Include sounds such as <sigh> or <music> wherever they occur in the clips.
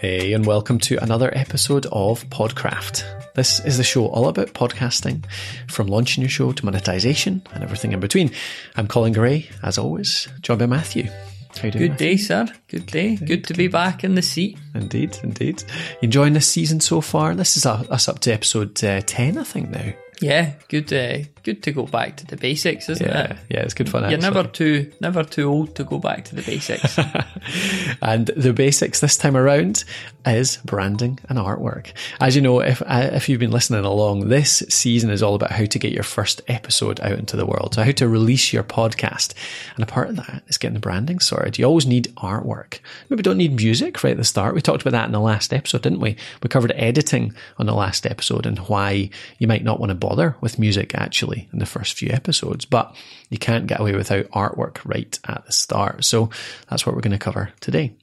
Hey, and welcome to another episode of Podcraft. This is the show all about podcasting, from launching your show to monetization and everything in between. I'm Colin Gray, as always, joined by Matthew. How you doing? Good day, sir. Good day. Good to be back in the seat. Indeed, indeed. You enjoying this season so far? This is us up to episode uh, 10, I think, now. Yeah, good. Uh, good to go back to the basics, isn't yeah, it? Yeah, it's good fun. You're never too never too old to go back to the basics. <laughs> and the basics this time around is branding and artwork. As you know, if uh, if you've been listening along, this season is all about how to get your first episode out into the world. So how to release your podcast, and a part of that is getting the branding sorted. You always need artwork. Maybe don't need music right at the start. We talked about that in the last episode, didn't we? We covered editing on the last episode and why you might not want to bother with music actually in the first few episodes, but you can't get away without artwork right at the start. So that's what we're going to cover today.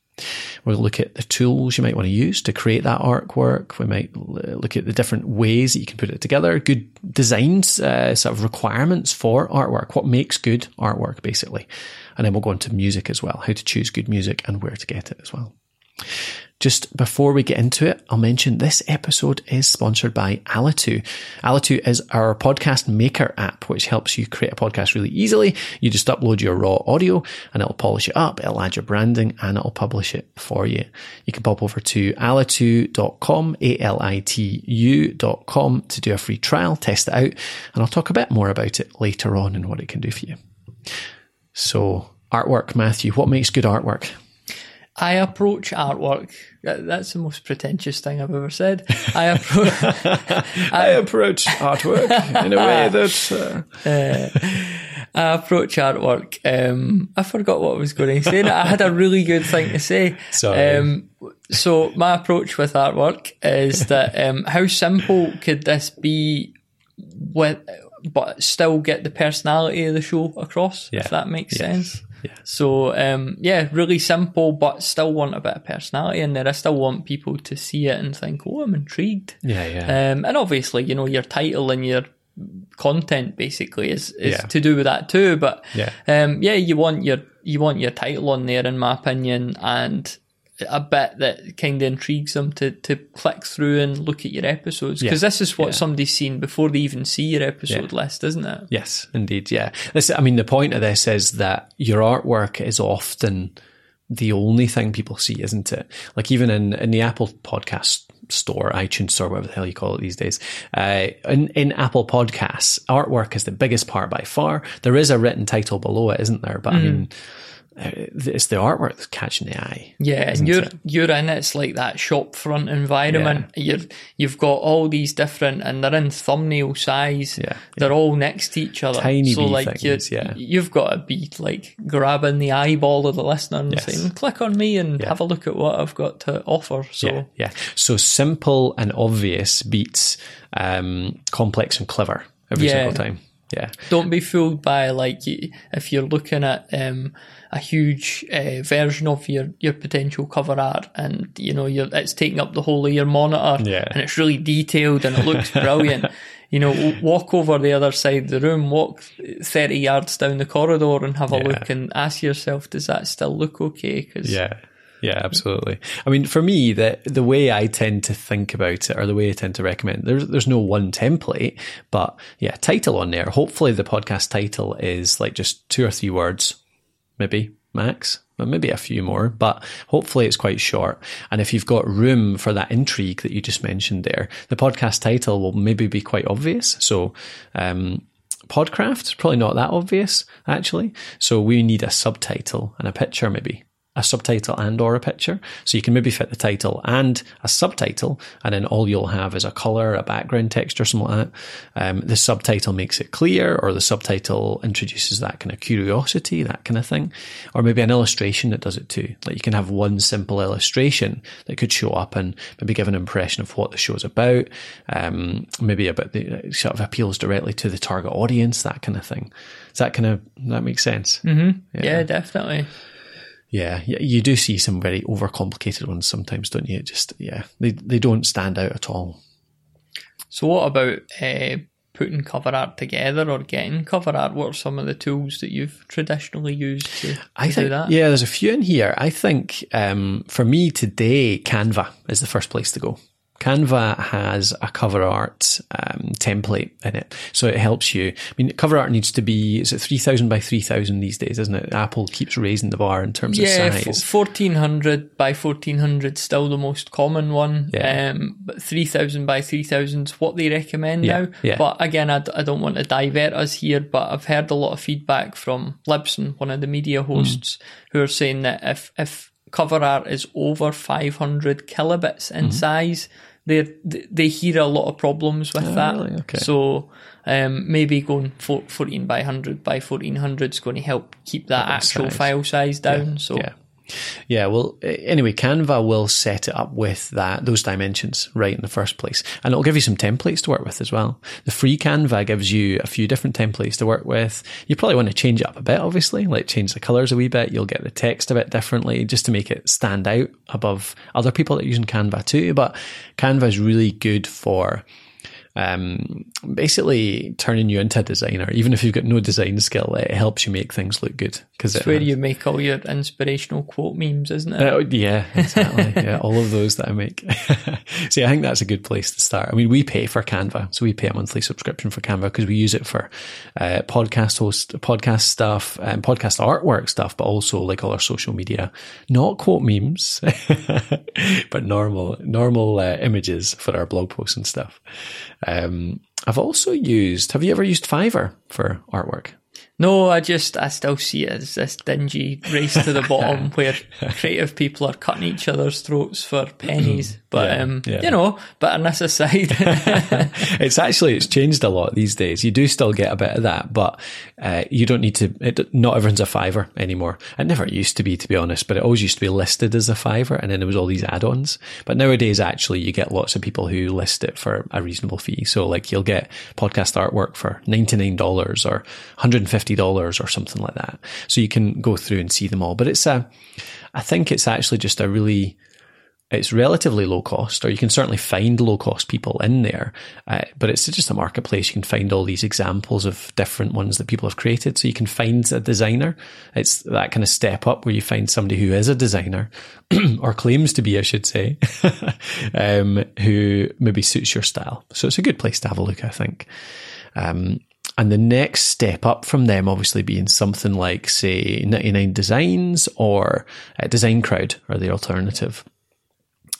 We'll look at the tools you might want to use to create that artwork. We might look at the different ways that you can put it together, good designs, uh, sort of requirements for artwork, what makes good artwork basically. And then we'll go into music as well, how to choose good music and where to get it as well. Just before we get into it, I'll mention this episode is sponsored by Alitu. Alitu is our podcast maker app, which helps you create a podcast really easily. You just upload your raw audio and it'll polish it up, it'll add your branding and it'll publish it for you. You can pop over to alitu.com, A-L-I-T-U.com to do a free trial, test it out, and I'll talk a bit more about it later on and what it can do for you. So, artwork, Matthew, what makes good artwork? I approach artwork. That's the most pretentious thing I've ever said. I approach. <laughs> I, approach artwork in a way that. Uh... Uh, I approach artwork. Um, I forgot what I was going to say. I had a really good thing to say. Sorry. Um, so my approach with artwork is that um, how simple could this be, with, but still get the personality of the show across? Yeah. If that makes yeah. sense. Yeah. So um, yeah, really simple, but still want a bit of personality in there. I still want people to see it and think, "Oh, I'm intrigued." Yeah, yeah. Um, and obviously, you know, your title and your content basically is, is Yeah. to do with that too. But Yeah. um, yeah, you want your you want your title on there, in my opinion, and a bit that kind of intrigues them to to click through and look at your episodes because Yeah. this is what Yeah. somebody's seen before they even see your episode list, isn't it? Yes, indeed. Yeah. This, I mean, the point of this is that your artwork is often the only thing people see, isn't it? Like even in, in the Apple podcast store, iTunes store, whatever the hell you call it these days, uh, in, in Apple podcasts, artwork is the biggest part by far. There is a written title below it, isn't there? But I mean, it's the artwork that's catching the eye. Yeah, and you're it? you're in it's like that shop front environment. You're you've got all these different and they're in thumbnail size. Yeah, They're all next to each other. Tiny so like things, you yeah. you've got to be like grabbing the eyeball of the listener and Yes. saying, "Click on me and Yeah. have a look at what I've got to offer." So Yeah, yeah. So simple and obvious beats um, complex and clever every Yeah. single time. Yeah. don't be fooled by like if you're looking at um, a huge uh, version of your, your potential cover art and you know you're, it's taking up the whole of your monitor Yeah. and it's really detailed and it looks <laughs> brilliant you know walk over the other side of the room walk 30 yards down the corridor and have a Yeah. look and ask yourself does that still look okay because Yeah. Yeah, absolutely. I mean, for me, the the way I tend to think about it, or the way I tend to recommend, there's there's no one template, but yeah, title on there. Hopefully, the podcast title is like just two or three words, maybe max, but maybe a few more. But hopefully, it's quite short. And if you've got room for that intrigue that you just mentioned there, the podcast title will maybe be quite obvious. So. um Podcraft, probably not that obvious, actually. So we need a subtitle and a picture, maybe a subtitle and or a picture. So you can maybe fit the title and a subtitle, and then all you'll have is a color, a background text, or something like that. Um, the subtitle makes it clear, or the subtitle introduces that kind of curiosity, that kind of thing, or maybe an illustration that does it too. Like you can have one simple illustration that could show up and maybe give an impression of what the show's about. Um, maybe about the sort of appeals directly to the target audience, that kind of thing. Does that kind of that make sense? Mm-hmm. yeah definitely Yeah, you do see some very overcomplicated ones sometimes, don't you? Just yeah, they they don't stand out at all. So what about uh, putting cover art together or getting cover art, what are some of the tools that you've traditionally used to, to I think, do that? Yeah, there's a few in here. I think um, for me today, Canva is the first place to go. Canva has a cover art um, template in it, so it helps you. I mean, cover art needs to be is it three thousand by three thousand these days, isn't it? Apple keeps raising the bar in terms yeah, of size. Yeah, fourteen hundred by fourteen hundred still the most common one. Yeah. Um, but three thousand by three thousand is what they recommend Yeah, now. yeah. But again, I, d- I don't want to divert us here, but I've heard a lot of feedback from Libsyn, one of the media Hmm. hosts, who are saying that if if cover art is over five hundred kilobits Mm-hmm. in size. They they hear a lot of problems with that. Oh, really? Okay. So um, maybe going four, 14 by 100 by 1400 is going to help keep that actual size. file size down. So Yeah. Yeah, well, anyway, Canva will set it up with that those dimensions right in the first place, and it'll give you some templates to work with as well. The free Canva gives you a few different templates to work with. You probably want to change it up a bit, obviously, like change the colors a wee bit. You'll get the text a bit differently just to make it stand out above other people that are using Canva too. But Canva is really good for um, basically turning you into a designer. Even if you've got no design skill, it helps you make things look good because it's where you make all your inspirational quote memes, isn't it? uh, yeah, exactly. <laughs> yeah, all of those that I make. <laughs> See, I think that's a good place to start. I mean, we pay for Canva, so we pay a monthly subscription for Canva because we use it for uh, podcast host, podcast stuff, and podcast artwork stuff, but also like all our social media, not quote memes, <laughs> but normal, normal uh, images for our blog posts and stuff. Um, I've also used. Have you ever used Fiverr for artwork? No, I just, I still see it as this dingy race to the <laughs> bottom where creative people are cutting each other's throats for pennies. But, Yeah, um, yeah. you know, bitterness aside, <laughs> it's actually it's changed a lot these days. You do still get a bit of that, but uh, you don't need to. It, not everyone's a fiver anymore. It never used to be, to be honest. But it always used to be listed as a fiver, and then there was all these add-ons. But nowadays, actually, you get lots of people who list it for a reasonable fee. So, like, you'll get podcast artwork for ninety nine dollars or one hundred and fifty dollars or something like that. So you can go through and see them all. But it's a, I think it's actually just a really it's relatively low cost, or you can certainly find low cost people in there. Uh, but it's just a marketplace. You can find all these examples of different ones that people have created. So you can find a designer. It's that kind of step up where you find somebody who is a designer <clears throat> or claims to be, I should say, <laughs> um, who maybe suits your style. So it's a good place to have a look, I think. Um, and the next step up from them, obviously, being something like, say, 99 Designs or uh, Design Crowd are the alternative.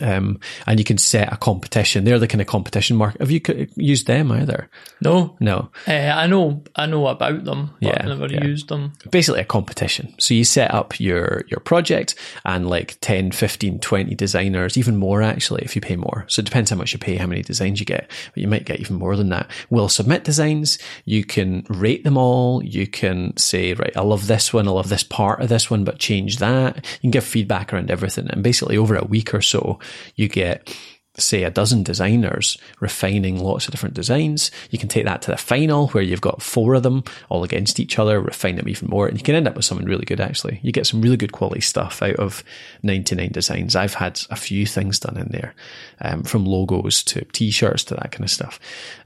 Um, and you can set a competition. They're the kind of competition market. Have you used them either? no, No. uh, I know, I know about them, but Yeah, I've never yeah. used them. basically a competition. So you set up your, your project and like 10, 15, 20 designers, even more actually, if you pay more. So it depends how much you pay, how many designs you get, but you might get even more than that. We'll submit designs. You can rate them all. You can say, right, I love this one. I love this part of this one, but change that. You can give feedback around everything. And basically over a week or so, you get say a dozen designers refining lots of different designs. You can take that to the final where you've got four of them all against each other, refine them even more, and you can end up with something really good actually. You get some really good quality stuff out of 99 designs. I've had a few things done in there, um, from logos to t-shirts to that kind of stuff.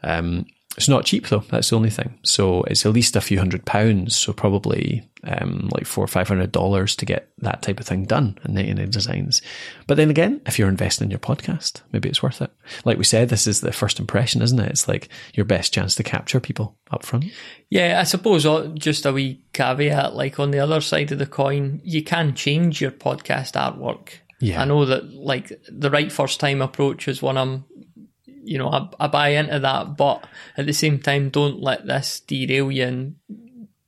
Um, it's not cheap though. That's the only thing. So it's at least a few hundred pounds. So probably um, like four or five hundred dollars to get that type of thing done in 99 designs. But then again, if you're investing in your podcast, maybe it's worth it. Like we said, this is the first impression, isn't it? It's like your best chance to capture people up front. Yeah, I suppose uh, just a wee caveat, like on the other side of the coin, you can change your podcast artwork. Yeah. I know that like the right first time approach is one I'm, you know, I, I buy into that, but at the same time, don't let this derail you and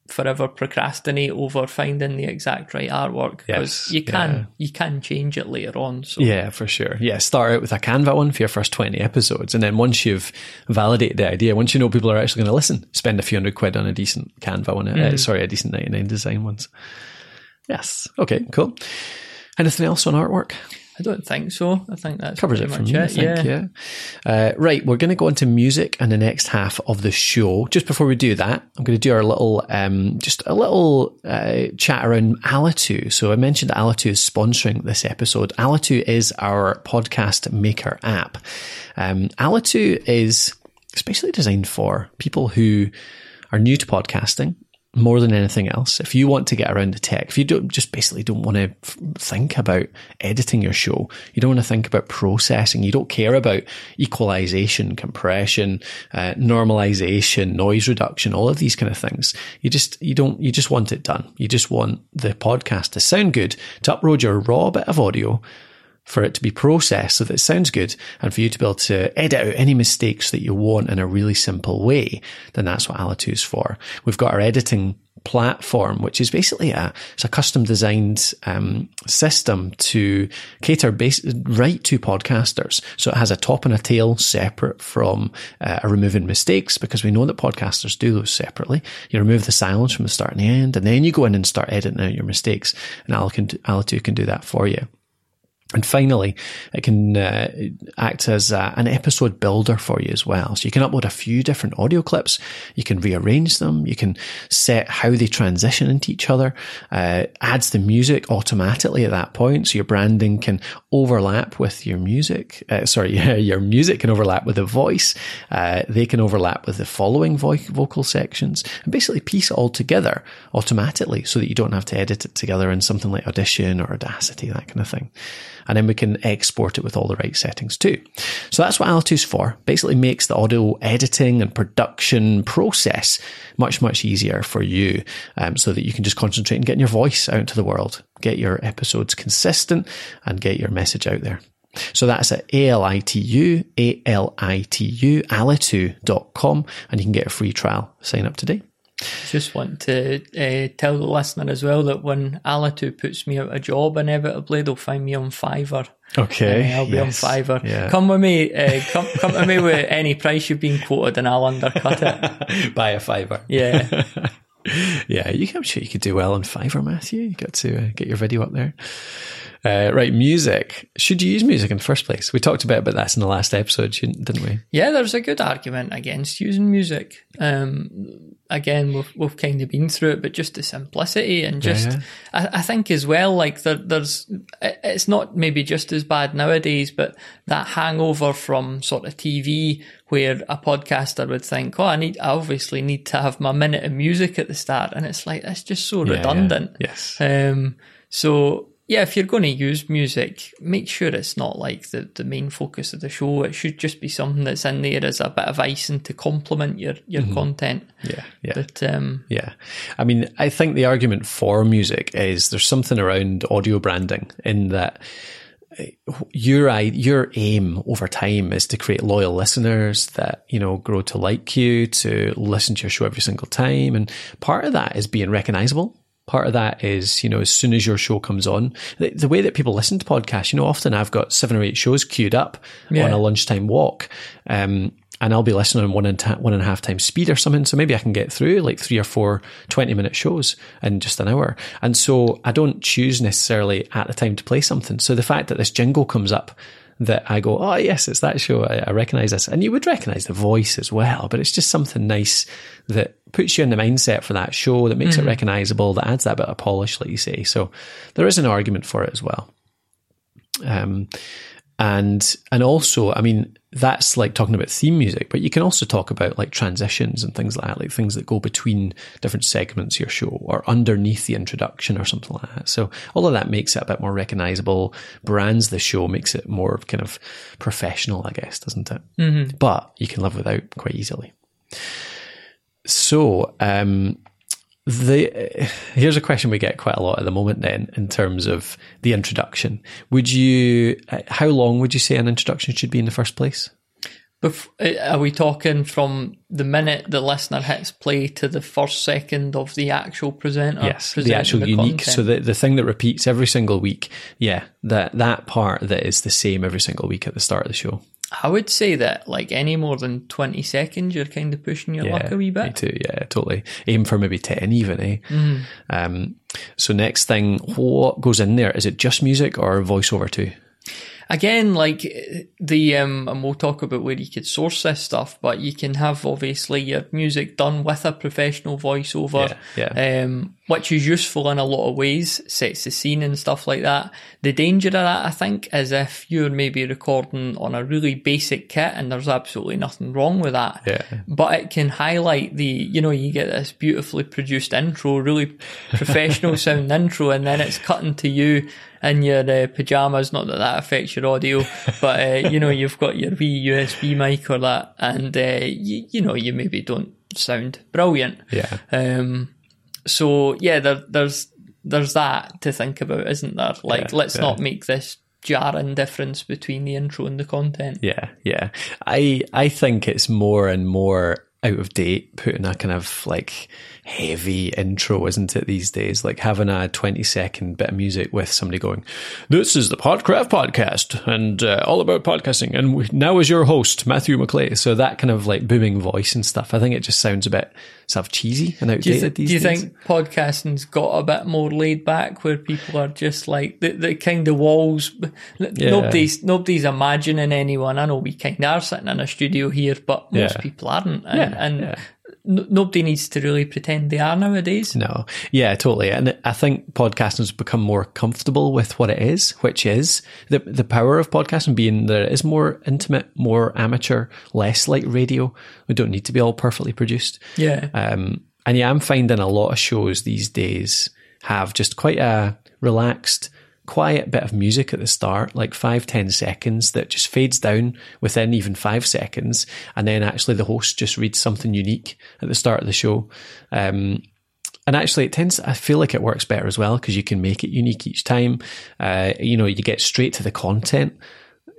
forever procrastinate over finding the exact right artwork because Yes, you can yeah. you can change it later on. So Yeah, for sure. Yeah, start out with a Canva one for your first 20 episodes. And then once you've validated the idea, once you know people are actually going to listen, spend a few hundred quid on a decent Canva one. Uh, sorry, a decent 99 design ones. Yes. Okay, cool. Anything else on artwork? I don't think so. I think that Covers it for me, I it. think, yeah. yeah. Uh, right, we're going to go into music and the next half of the show. Just before we do that, I'm going to do our little, um, just a little uh, chat around Alitu. So I mentioned Alitu is sponsoring this episode. Alitu is our podcast maker app. Um, Alitu is it's basically designed for people who are new to podcasting more than anything else. If you want to get around the tech, if you don't just basically don't want to f- think about editing your show, you don't want to think about processing, you don't care about equalization, compression, uh, normalization, noise reduction, all of these kind of things. You just, you don't, you just want it done. You just want the podcast to sound good, to upload your raw bit of audio for it to be processed so that it sounds good and for you to be able to edit out any mistakes that you want in a really simple way, then that's what Alitu is for. We've got our editing platform, which is basically a, it's a custom designed um, system to cater base, right to podcasters. So it has a top and a tail separate from uh, removing mistakes because we know that podcasters do those separately. You remove the silence from the start and the end, and then you go in and start editing out your mistakes. And Alitu can do that for you. And finally, it can uh, act as a, an episode builder for you as well. So you can upload a few different audio clips. You can rearrange them. You can set how they transition into each other. Uh, adds the music automatically at that point. So your branding can overlap with your music. Uh, sorry, <laughs> your music can overlap with the voice. Uh, they can overlap with the following vo- vocal sections and basically piece it all together automatically so that you don't have to edit it together in something like Audition or Audacity, that kind of thing and then we can export it with all the right settings too. So that's what Alitu's for. Basically makes the audio editing and production process much, much easier for you um, so that you can just concentrate on getting your voice out into the world, get your episodes consistent and get your message out there. So that's at A-L-I-T-U, A-L-I-T-U, alitu.com, and you can get a free trial. Sign up today. Just want to uh, tell the listener as well that when Alitu puts me out a job, inevitably they'll find me on Fiverr. Okay, uh, I'll be yes. on Fiverr. Yeah. Come with me. Uh, come, come to me with <laughs> any price you've been quoted, and I'll undercut it. <laughs> Buy a Fiverr. Yeah. <laughs> yeah, you, I'm sure you could do well on Fiverr, Matthew. You got to uh, get your video up there. Uh, right, music. Should you use music in the first place? We talked a bit about that in the last episode, didn't we? Yeah, there's a good argument against using music. Um, again, we've, we've kind of been through it, but just the simplicity and just, yeah, yeah. I, I, think as well, like there, there's, it's not maybe just as bad nowadays, but that hangover from sort of TV where a podcaster would think, oh, I need, I obviously need to have my minute of music at the start. And it's like, that's just so yeah, redundant. Yes. Um, so yeah, if you're going to use music, make sure it's not like the, the main focus of the show. It should just be something that's in there as a bit of icing to complement your, your mm-hmm. content. Yeah, yeah. But, um, yeah. I mean, I think the argument for music is there's something around audio branding in that uh, your your aim over time is to create loyal listeners that you know grow to like you to listen to your show every single time and part of that is being recognizable part of that is, you know, as soon as your show comes on, the, the, way that people listen to podcasts, you know, often I've got seven or eight shows queued up yeah. on a lunchtime walk. Um, and I'll be listening on one and, ta- one and a half times speed or something. So maybe I can get through like three or four 20 minute shows in just an hour. And so I don't choose necessarily at the time to play something. So the fact that this jingle comes up that I go, oh yes, it's that show. I, I recognize this, and you would recognize the voice as well. But it's just something nice that puts you in the mindset for that show, that makes mm-hmm. it recognizable, that adds that bit of polish, like you say. So there is an argument for it as well. Um, and and also, I mean, that's like talking about theme music, but you can also talk about like transitions and things like that, like things that go between different segments of your show or underneath the introduction or something like that. So all of that makes it a bit more recognizable, brands the show, makes it more kind of professional, I guess, doesn't it? Mm-hmm. But you can live without quite easily. So, um, the here's a question we get quite a lot at the moment then in terms of the introduction. Would you uh, how long would you say an introduction should be in the first place? Bef- uh, are we talking from the minute the listener hits play to the first second of the actual presenter yes the actual the unique. Content? so the, the thing that repeats every single week yeah that that part that is the same every single week at the start of the show I would say that like any more than 20 seconds, you're kind of pushing your yeah, luck a wee bit. Me too. Yeah, totally. Aim for maybe 10 even, eh? Mm. Um, so next thing, what goes in there? Is it just music or voiceover too? Again, like the, um, and we'll talk about where you could source this stuff, but you can have obviously your music done with a professional voiceover. Yeah. yeah. Um, which is useful in a lot of ways, sets the scene and stuff like that. The danger of that, I think, is if you're maybe recording on a really basic kit and there's absolutely nothing wrong with that. Yeah. But it can highlight the, you know, you get this beautifully produced intro, really professional <laughs> sound intro, and then it's cutting to you in your uh, pajamas. Not that that affects your audio, but uh, you know, you've got your wee USB mic or that, and uh, you, you know, you maybe don't sound brilliant. Yeah. Um, so yeah, there, there's there's that to think about, isn't there? Like, Yeah, let's yeah. not make this jarring difference between the intro and the content. Yeah, yeah. I I think it's more and more out of date putting a kind of like heavy intro, isn't it, these days? Like having a 20 second bit of music with somebody going, This is the Podcraft podcast and uh, all about podcasting. And now is your host, Matthew McLean. So that kind of like booming voice and stuff, I think it just sounds a bit sort of cheesy and Do you, outdated th- do you think podcasting's got a bit more laid back where people are just like the, the kind of walls? Nobody's nobody's imagining anyone. I know we kind of are sitting in a studio here, but most Yeah. people aren't, and, Yeah, and yeah. N- nobody needs to really pretend they are nowadays. No. Yeah, totally. And I think podcasting has become more comfortable with what it is, which is the the power of podcasting being that it is more intimate, more amateur, less like radio. We don't need to be all perfectly produced. Yeah, Um, and yeah, I'm finding a lot of shows these days have just quite a relaxed, quiet bit of music at the start, like five, ten seconds that just fades down within even five seconds. And then actually the host just reads something unique at the start of the show. Um, and actually, it tends. I feel like it works better as well because you can make it unique each time. Uh, you know, you get straight to the content.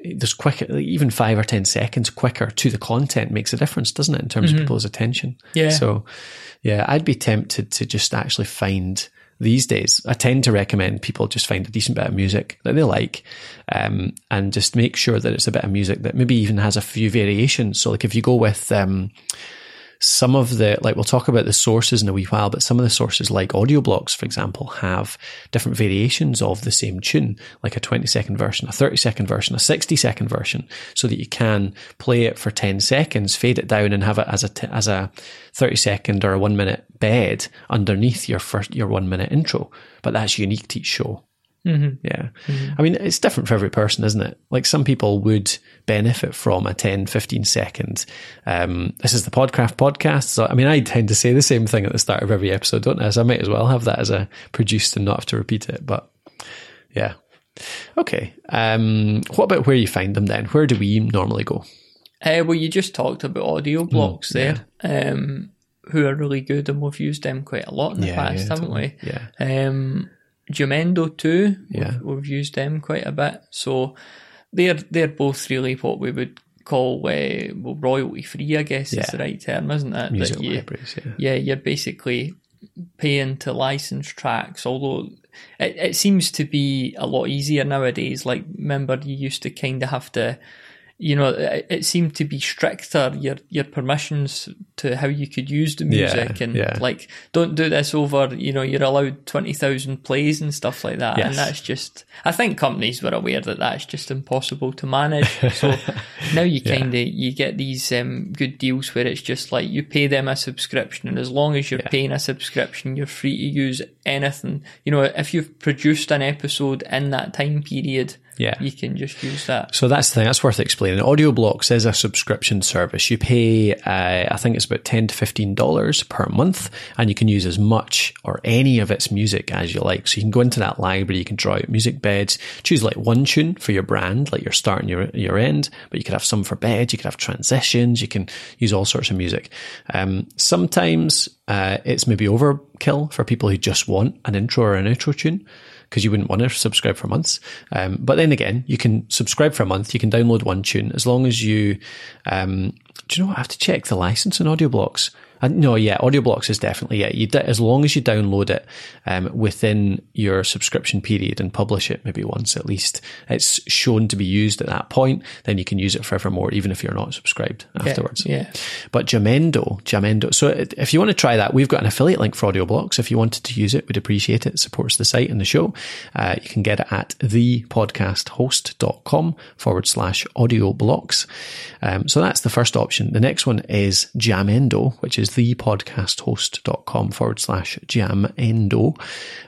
There's quick, even five or ten seconds quicker to the content makes a difference, doesn't it, in terms of people's attention? Yeah. So, yeah, I'd be tempted to just actually find these days. I tend to recommend people just find a decent bit of music that they like, um, and just make sure that it's a bit of music that maybe even has a few variations. So, like if you go with um, some of the like we'll talk about the sources in a wee while, but some of the sources like audio blocks, for example, have different variations of the same tune, like a 20 second version, a 30 second version, a 60 second version, so that you can play it for 10 seconds, fade it down and have it as a, t- as a 30 second or a one minute bed underneath your first, your one minute intro. But that's unique to each show. Yeah. I mean, it's different for every person, isn't it? Like some people would benefit from a 10, 15 second. Um, this is the Podcraft podcast. So, I mean, I tend to say the same thing at the start of every episode, don't I? So I might as well have that as a produced and not have to repeat it. But yeah. Okay. Um, what about where you find them then? Where do we normally go? Uh, well, you just talked about audio blocks there, um, who are really good, and we've used them quite a lot in the Yeah, past, yeah, haven't totally. we? Yeah. Um, Jamendo too. Yeah. We've, we've used them quite a bit. So they're they're both really what we would call uh, well, royalty free. I guess is the right term, isn't it? Music you- libraries. Yeah. yeah, you're basically paying to license tracks, although it, it seems to be a lot easier nowadays. Like, remember, you used to kind of have to, you know, it, it seemed to be stricter, your, your permissions to how you could use the Yeah, music. and, yeah. like, don't do this over, you know, you're allowed 20,000 plays and stuff like that. Yes. And that's just, I think companies were aware that that's just impossible to manage. So <laughs> now you kind of you get these um, good deals where it's just like you pay them a subscription, and as long as you're paying a subscription, you're free to use anything. You know, if you've produced an episode in that time period, Yeah. you can just use that. So that's the thing. That's worth explaining. Audio Blocks is a subscription service. You pay, uh, I think it's about ten to fifteen dollars per month, and you can use as much or any of its music as you like. So you can go into that library. You can draw out music beds. Choose like one tune for your brand, like your start and your your end. But you could have some for beds. You could have transitions. You can use all sorts of music. Um, sometimes uh, it's maybe overkill for people who just want an intro or an outro tune because you wouldn't want to subscribe for months. Um, but then again, you can subscribe for a month. You can download one tune as long as you. Um, do you know what? I have to check the license on Audio Blocks. Uh, no, yeah, Audio Blocks is definitely yeah. You as long as you download it um, within your subscription period and publish it maybe once at least, it's shown to be used at that point. Then you can use it forevermore, even if you're not subscribed afterwards. yeah. But Jamendo, Jamendo. So if you want to try that, we've got an affiliate link for Audio Blocks. If you wanted to use it, we'd appreciate it. It supports the site and the show. Uh, you can get it at thepodcasthost.com forward slash audio blocks. Um, so that's the first option. The next one is Jamendo, which is is thepodcasthost.com forward slash jamendo.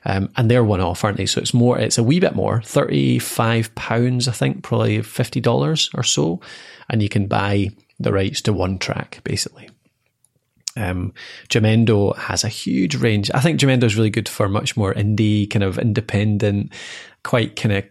Um, and they're one off, aren't they? So it's more, it's a wee bit more, £35, I think, probably $50 or so. And you can buy the rights to one track, basically. Um, Jamendo has a huge range. I think Jamendo is really good for much more indie, kind of independent, quite kind of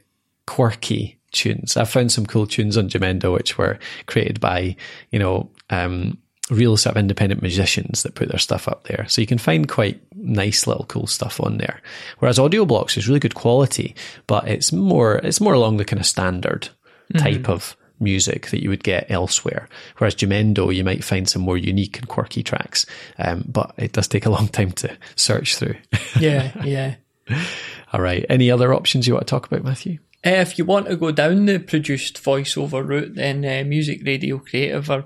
quirky tunes. I've found some cool tunes on Jamendo which were created by, you know, um, real sort of independent musicians that put their stuff up there. So you can find quite nice little cool stuff on there. Whereas Audio Blocks is really good quality, but it's more it's more along the kind of standard mm-hmm. type of music that you would get elsewhere. Whereas Jamendo, you might find some more unique and quirky tracks, um, but it does take a long time to search through. <laughs> yeah, yeah. All right. Any other options you want to talk about, Matthew? Uh, if you want to go down the produced voiceover route, then uh, Music Radio Creative are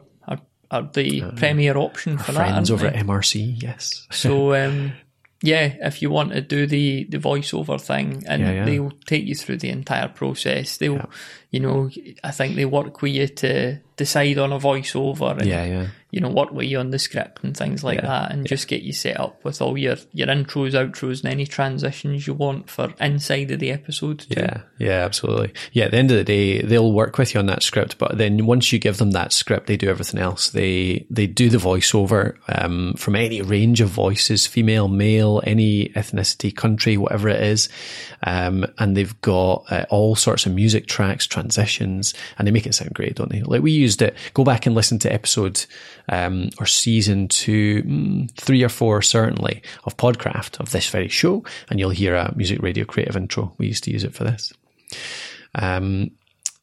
are, the uh, premier option for that. Friends over they? at MRC, yes. so um, yeah, if you want to do the the voiceover thing, and yeah, yeah. they'll take you through the entire process. They'll, yeah. You know, I think they work with you to decide on a voiceover. And, yeah, yeah you know, work with you on the script and things like yeah, that and just get you set up with all your, your intros, outros, and any transitions you want for inside of the episode. Too. Yeah, yeah, absolutely. Yeah, at the end of the day, they'll work with you on that script, but then once you give them that script, they do everything else. They they do the voiceover um, from any range of voices, female, male, any ethnicity, country, whatever it is. Um, and they've got uh, all sorts of music tracks, transitions, and they make it sound great, don't they? Like we used it. Go back and listen to episode um, or season two, mm, three or four certainly of Podcraft of this very show, and you'll hear a music radio creative intro. We used to use it for this. Um,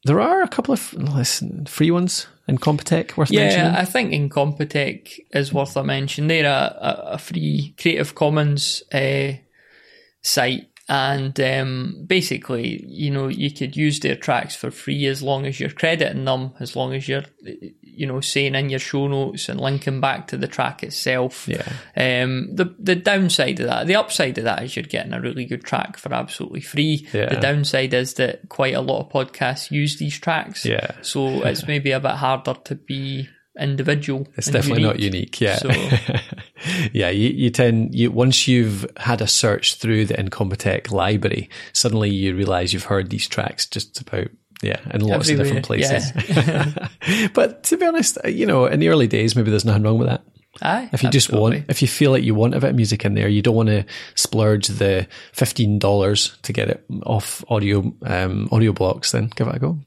there are a couple of listen, free ones Incompetech worth yeah, mentioning? Yeah, I think Incompetech is worth a mention. They're a, a free Creative Commons uh, site and um, basically, you know, you could use their tracks for free as long as you're crediting them, as long as you're, you know, saying in your show notes and linking back to the track itself. Yeah. Um, the the downside of that, the upside of that is you're getting a really good track for absolutely free. Yeah. The downside is that quite a lot of podcasts use these tracks. Yeah. So it's <laughs> maybe a bit harder to be individual. It's definitely unique. not unique. Yeah. So. <laughs> yeah. You, you tend, you, once you've had a search through the Incompetech library, suddenly you realize you've heard these tracks just about yeah, in lots Everywhere. of different places. Yeah. <laughs> <laughs> but to be honest, you know, in the early days, maybe there's nothing wrong with that. Aye, if you absolutely. just want, if you feel like you want a bit of music in there, you don't want to splurge the fifteen dollars to get it off audio um, audio blocks, then give it a go.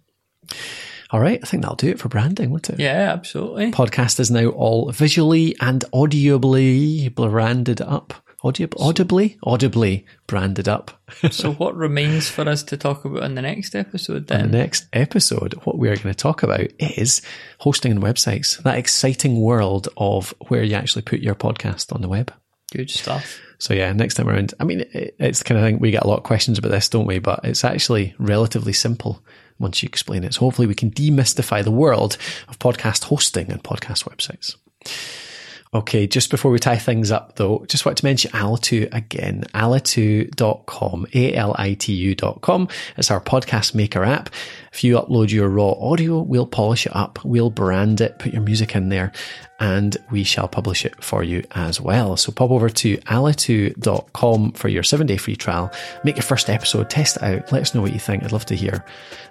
All right, I think that'll do it for branding, won't it? Yeah, absolutely. Podcast is now all visually and audibly branded up. Audib- audibly, audibly branded up. <laughs> so, what remains for us to talk about in the next episode? Then, in the next episode, what we are going to talk about is hosting and websites. That exciting world of where you actually put your podcast on the web. Good stuff. So yeah, next time around. I mean, it's kind of thing we get a lot of questions about this, don't we? But it's actually relatively simple once you explain it. So hopefully we can demystify the world of podcast hosting and podcast websites. Okay, just before we tie things up though, just want to mention Alitu again. Alitu.com, A-L-I-T-U.com. It's our podcast maker app. If you upload your raw audio, we'll polish it up, we'll brand it, put your music in there, and we shall publish it for you as well. So pop over to alitu.com for your seven day free trial. Make your first episode, test it out. Let us know what you think. I'd love to hear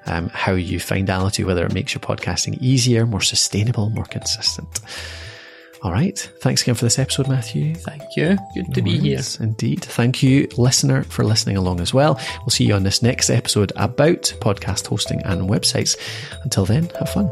um, how you find Alitu, whether it makes your podcasting easier, more sustainable, more consistent. All right. Thanks again for this episode, Matthew. Thank you. Good to be here. Indeed. Thank you, listener, for listening along as well. We'll see you on this next episode about podcast hosting and websites. Until then, have fun.